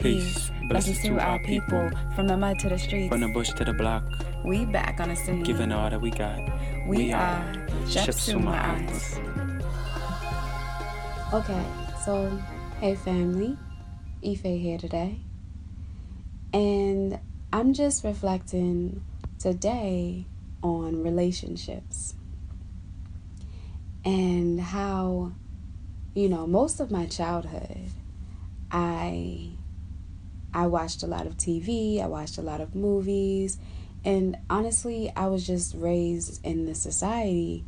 Peace. Blessings to our people. From the mud to the streets. From the bush to the block. We back on the scene. Giving all that we got. We, are Shepsuma Arts. Okay, so hey family, Ife here today. And I'm just reflecting today on relationships and how, you know, most of my childhood, I I watched a lot of TV, I watched a lot of movies, and honestly, I was just raised in this society.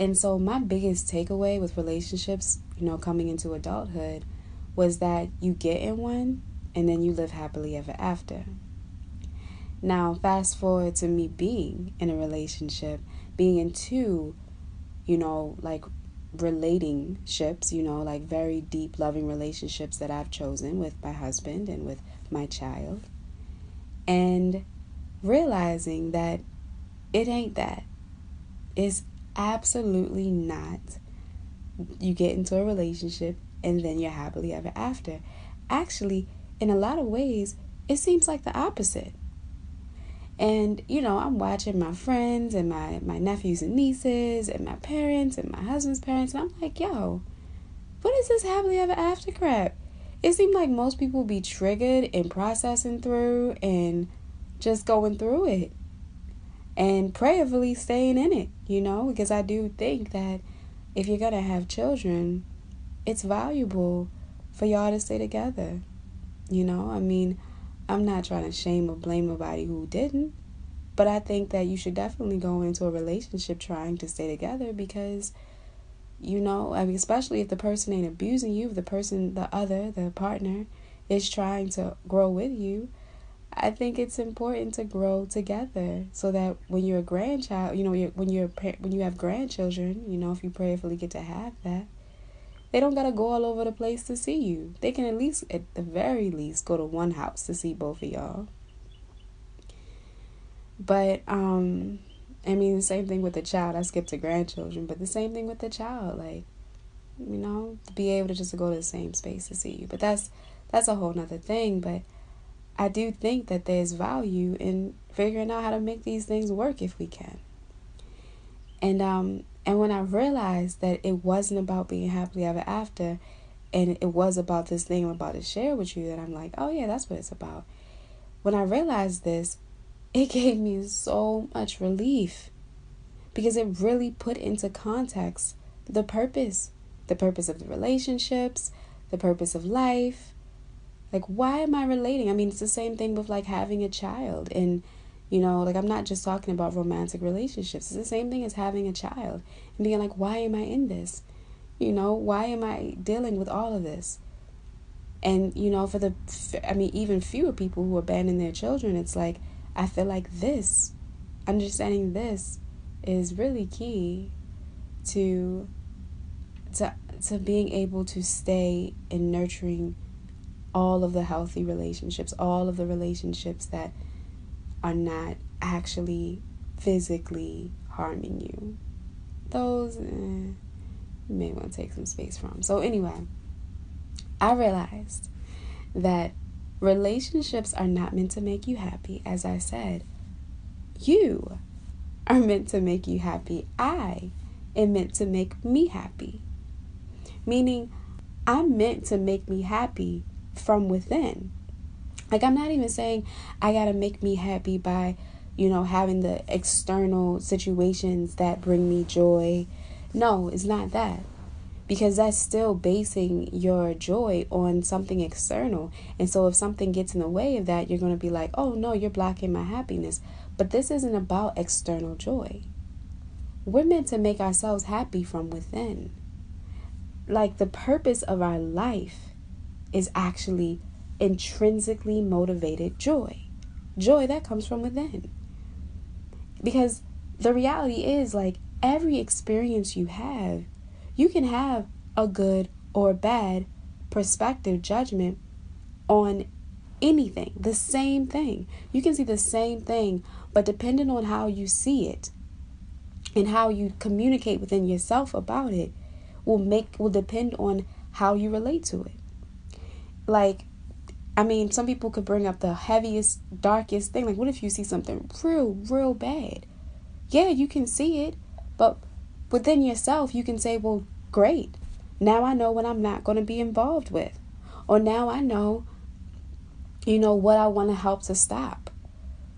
And so, my biggest takeaway with relationships, you know, coming into adulthood, was that you get in one and then you live happily ever after. Now, fast forward to me being in a relationship, being in two, you know, like relating ships, you know, like very deep, loving relationships that I've chosen with my husband and with my child. And realizing that it ain't that. It's absolutely not. You get into a relationship and then you're happily ever after. Actually, in a lot of ways, it seems like the opposite. And, you know, I'm watching my friends and my, my nephews and nieces and my parents and my husband's parents, and I'm like, yo, what is this happily ever after crap? It seemed like most people be triggered and processing through and just going through it and prayerfully staying in it, you know, because I do think that if you're going to have children, it's valuable for y'all to stay together. You know, I mean, I'm not trying to shame or blame nobody who didn't, but I think that you should definitely go into a relationship trying to stay together because you know, I mean especially if the person ain't abusing you, if the person the other, the partner is trying to grow with you, I think it's important to grow together so that when you're a grandchild, you know, when you're when you have grandchildren, you know, if you prayerfully get to have that, they don't gotta go all over the place to see you. They can at least, at the very least, go to one house to see both of y'all. But um, I mean, the same thing with the child. I skipped to grandchildren, but the same thing with the child. Like, you know, to be able to just go to the same space to see you. But that's that's a whole nother thing. But I do think that there's value in figuring out how to make these things work if we can. And um, and when I realized that it wasn't about being happily ever after, and it was about this thing I'm about to share with you, that I'm like, oh yeah, that's what it's about. When I realized this, it gave me so much relief because it really put into context the purpose the purpose of the relationships, the purpose of life. Like, why am I relating? I mean, it's the same thing with like having a child and you know, like I'm not just talking about romantic relationships. It's the same thing as having a child and being like, why am I in this? You know, why am I dealing with all of this? And, you know, for the, I mean, even fewer people who abandon their children, it's like, I feel like this, understanding this is really key to, to, to being able to stay in nurturing all of the healthy relationships, all of the relationships that are not actually physically harming you. Those eh, you may want to take some space from. So, anyway, I realized that relationships are not meant to make you happy. As I said, you are meant to make you happy. I am meant to make me happy. Meaning, I'm meant to make me happy from within. Like, I'm not even saying I got to make me happy by, you know, having the external situations that bring me joy. No, it's not that. Because that's still basing your joy on something external. And so, if something gets in the way of that, you're going to be like, oh no, you're blocking my happiness. But this isn't about external joy. We're meant to make ourselves happy from within. Like, the purpose of our life is actually intrinsically motivated joy. Joy that comes from within. Because the reality is, like, every experience you have, you can have a good or bad perspective judgment on anything, the same thing. You can see the same thing, but depending on how you see it and how you communicate within yourself about it will make will depend on how you relate to it. Like I mean, some people could bring up the heaviest, darkest thing. Like, what if you see something real, real bad? Yeah, you can see it, but within yourself, you can say, well, great. Now I know what I'm not going to be involved with. Or now I know, you know, what I want to help to stop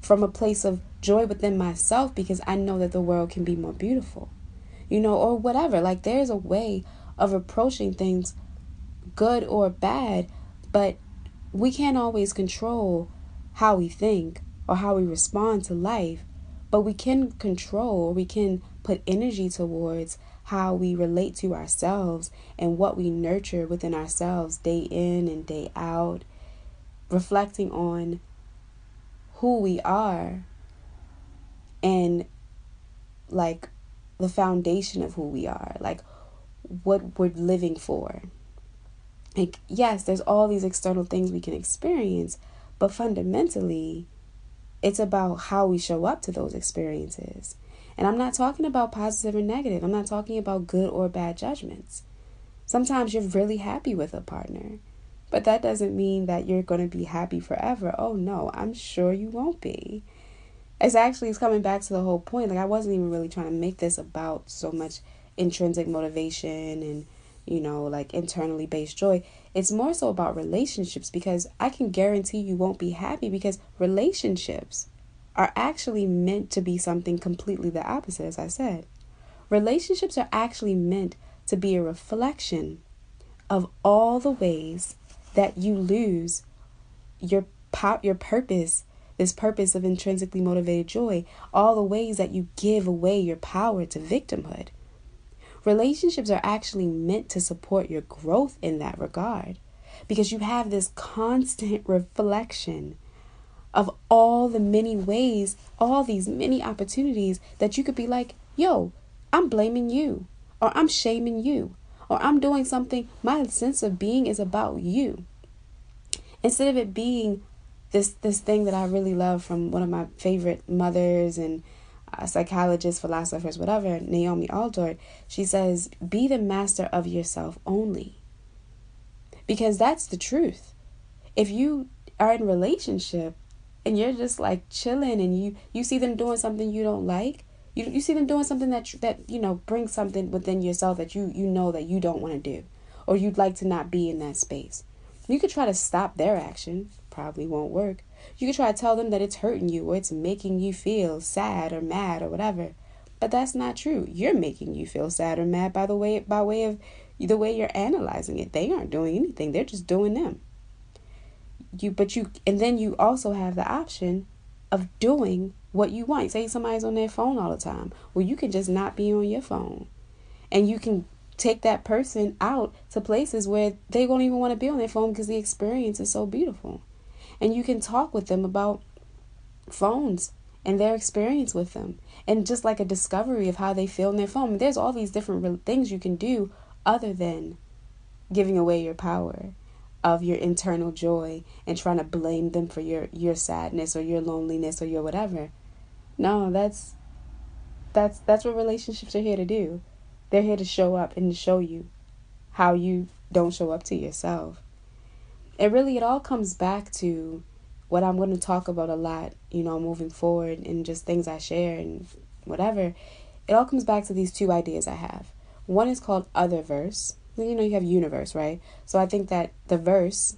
from a place of joy within myself because I know that the world can be more beautiful, you know, or whatever. Like, there's a way of approaching things, good or bad, but we can't always control how we think or how we respond to life, but we can control, we can put energy towards how we relate to ourselves and what we nurture within ourselves day in and day out, reflecting on who we are and like the foundation of who we are, like what we're living for. Like yes there's all these external things we can experience but fundamentally it's about how we show up to those experiences and i'm not talking about positive or negative. I'm not talking about good or bad judgments. Sometimes you're really happy with a partner but that doesn't mean that you're going to be happy forever. Oh no i'm sure you won't be. It's actually it's coming back to the whole point. Like i wasn't even really trying to make this about so much intrinsic motivation and you know, like internally based joy. It's more so about relationships because I can guarantee you won't be happy because relationships are actually meant to be something completely the opposite, as I said. Relationships are actually meant to be a reflection of all the ways that you lose your power, your purpose, this purpose of intrinsically motivated joy, all the ways that you give away your power to victimhood. Relationships are actually meant to support your growth in that regard because you have this constant reflection of all the many ways, all these many opportunities that you could be like, yo, I'm blaming you, or I'm shaming you, or I'm doing something, my sense of being is about you. Instead of it being this this thing that I really love from one of my favorite mothers and uh, psychologists, philosophers, whatever, Naomi Aldort, she says, be the master of yourself only. Because that's the truth. If you are in relationship and you're just like chilling and you you see them doing something you don't like, you you see them doing something that that you know brings something within yourself that you you know that you don't want to do or you'd like to not be in that space. You could try to stop their action, probably won't work. You could try to tell them that it's hurting you or it's making you feel sad or mad or whatever. But that's not true. You're making you feel sad or mad by the way by way of the way you're analyzing it. They aren't doing anything. They're just doing them. You but you and then you also have the option of doing what you want. Say somebody's on their phone all the time. Well, you can just not be on your phone. And you can take that person out to places where they won't even want to be on their phone because the experience is so beautiful and you can talk with them about phones and their experience with them and just like a discovery of how they feel in their phone. There's all these different things you can do other than giving away your power of your internal joy and trying to blame them for your your sadness or your loneliness or your whatever. No, that's that's that's what relationships are here to do. They're here to show up and to show you how you don't show up to yourself And really it all comes back to what I'm going to talk about a lot, you know, moving forward and just things I share and whatever. It all comes back to these two ideas I have. One is called other verse. You know, you have universe, right? So I think that the verse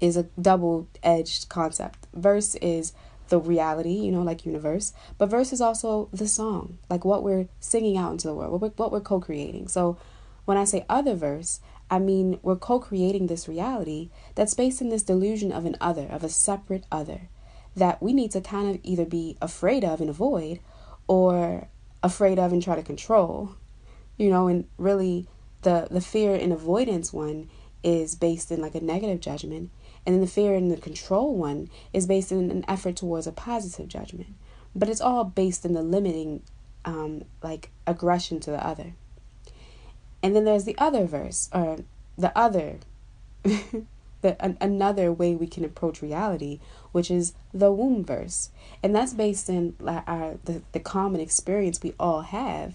is a double edged concept. Verse is the reality, you know, like universe, but verse is also the song, like what we're singing out into the world, what we're, what we're co creating. So when I say other verse, I mean, we're co creating this reality that's based in this delusion of an other, of a separate other, that we need to kind of either be afraid of and avoid or afraid of and try to control. You know, and really the, the fear and avoidance one is based in like a negative judgment, and then the fear and the control one is based in an effort towards a positive judgment. But it's all based in the limiting, um, like aggression to the other. And then there's the other verse, or the other, the an, another way we can approach reality, which is the womb verse, and that's based in our the, the common experience we all have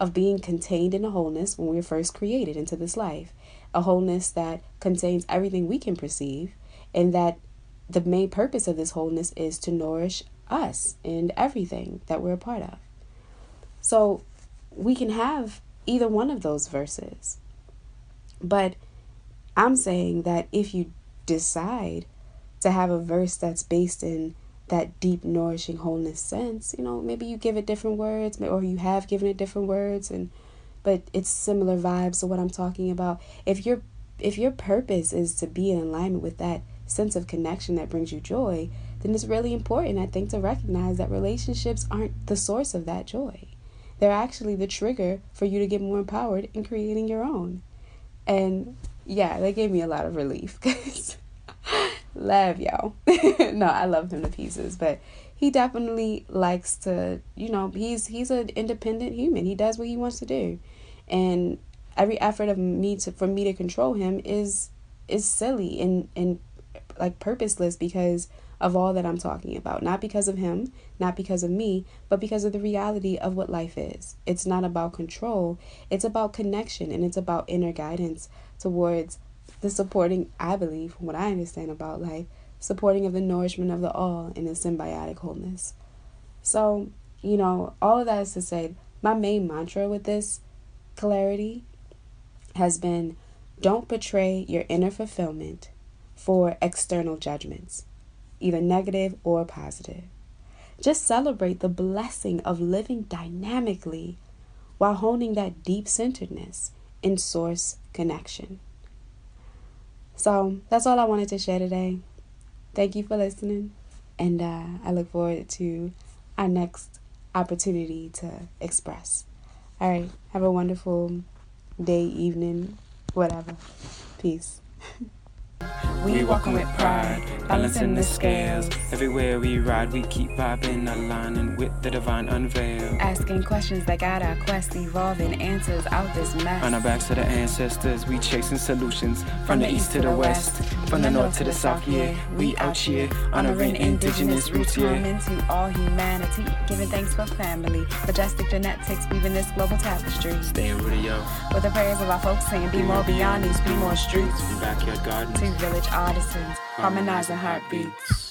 of being contained in a wholeness when we were first created into this life, a wholeness that contains everything we can perceive and that the main purpose of this wholeness is to nourish us and everything that we're a part of. So we can have either one of those verses. But I'm saying that if you decide to have a verse that's based in that deep, nourishing wholeness sense, you know, maybe you give it different words, or you have given it different words, and but it's similar vibes to what I'm talking about. If your if your purpose is to be in alignment with that sense of connection that brings you joy, then it's really important, I think, to recognize that relationships aren't the source of that joy. They're actually the trigger for you to get more empowered in creating your own. And yeah, that gave me a lot of relief because love y'all. no, I love him to pieces, but he definitely likes to, you know, he's he's an independent human. He does what he wants to do. And every effort of me to for me to control him is is silly and and like purposeless because of all that I'm talking about. Not because of him, not because of me, but because of the reality of what life is. It's not about control, it's about connection and it's about inner guidance towards the supporting, I believe, from what I understand about life, supporting of the nourishment of the all in a symbiotic wholeness. So, you know, all of that is to say, my main mantra with this clarity has been don't betray your inner fulfillment for external judgments either negative or positive. Just celebrate the blessing of living dynamically while honing that deep centeredness in source connection. So that's all I wanted to share today. Thank you for listening, and uh, I look forward to our next opportunity to express. All right, have a wonderful day, evening, whatever. Peace. We walking with pride, balancing the scales. Everywhere we ride, we keep vibing, aligning with the divine unveil. Asking questions that guide our quest, evolving answers out this mess. On our backs to the ancestors, we chasing solutions. From the east to the west, from the north to the south, yeah. We out here, honoring indigenous roots, yeah. to all humanity, giving thanks for family. Majestic genetics, weaving this global tapestry. Staying with it, yo. With the prayers of our folks saying, be more beyond these, be more streets. Be backyard gardens. Village artisans, harmonizing heartbeats.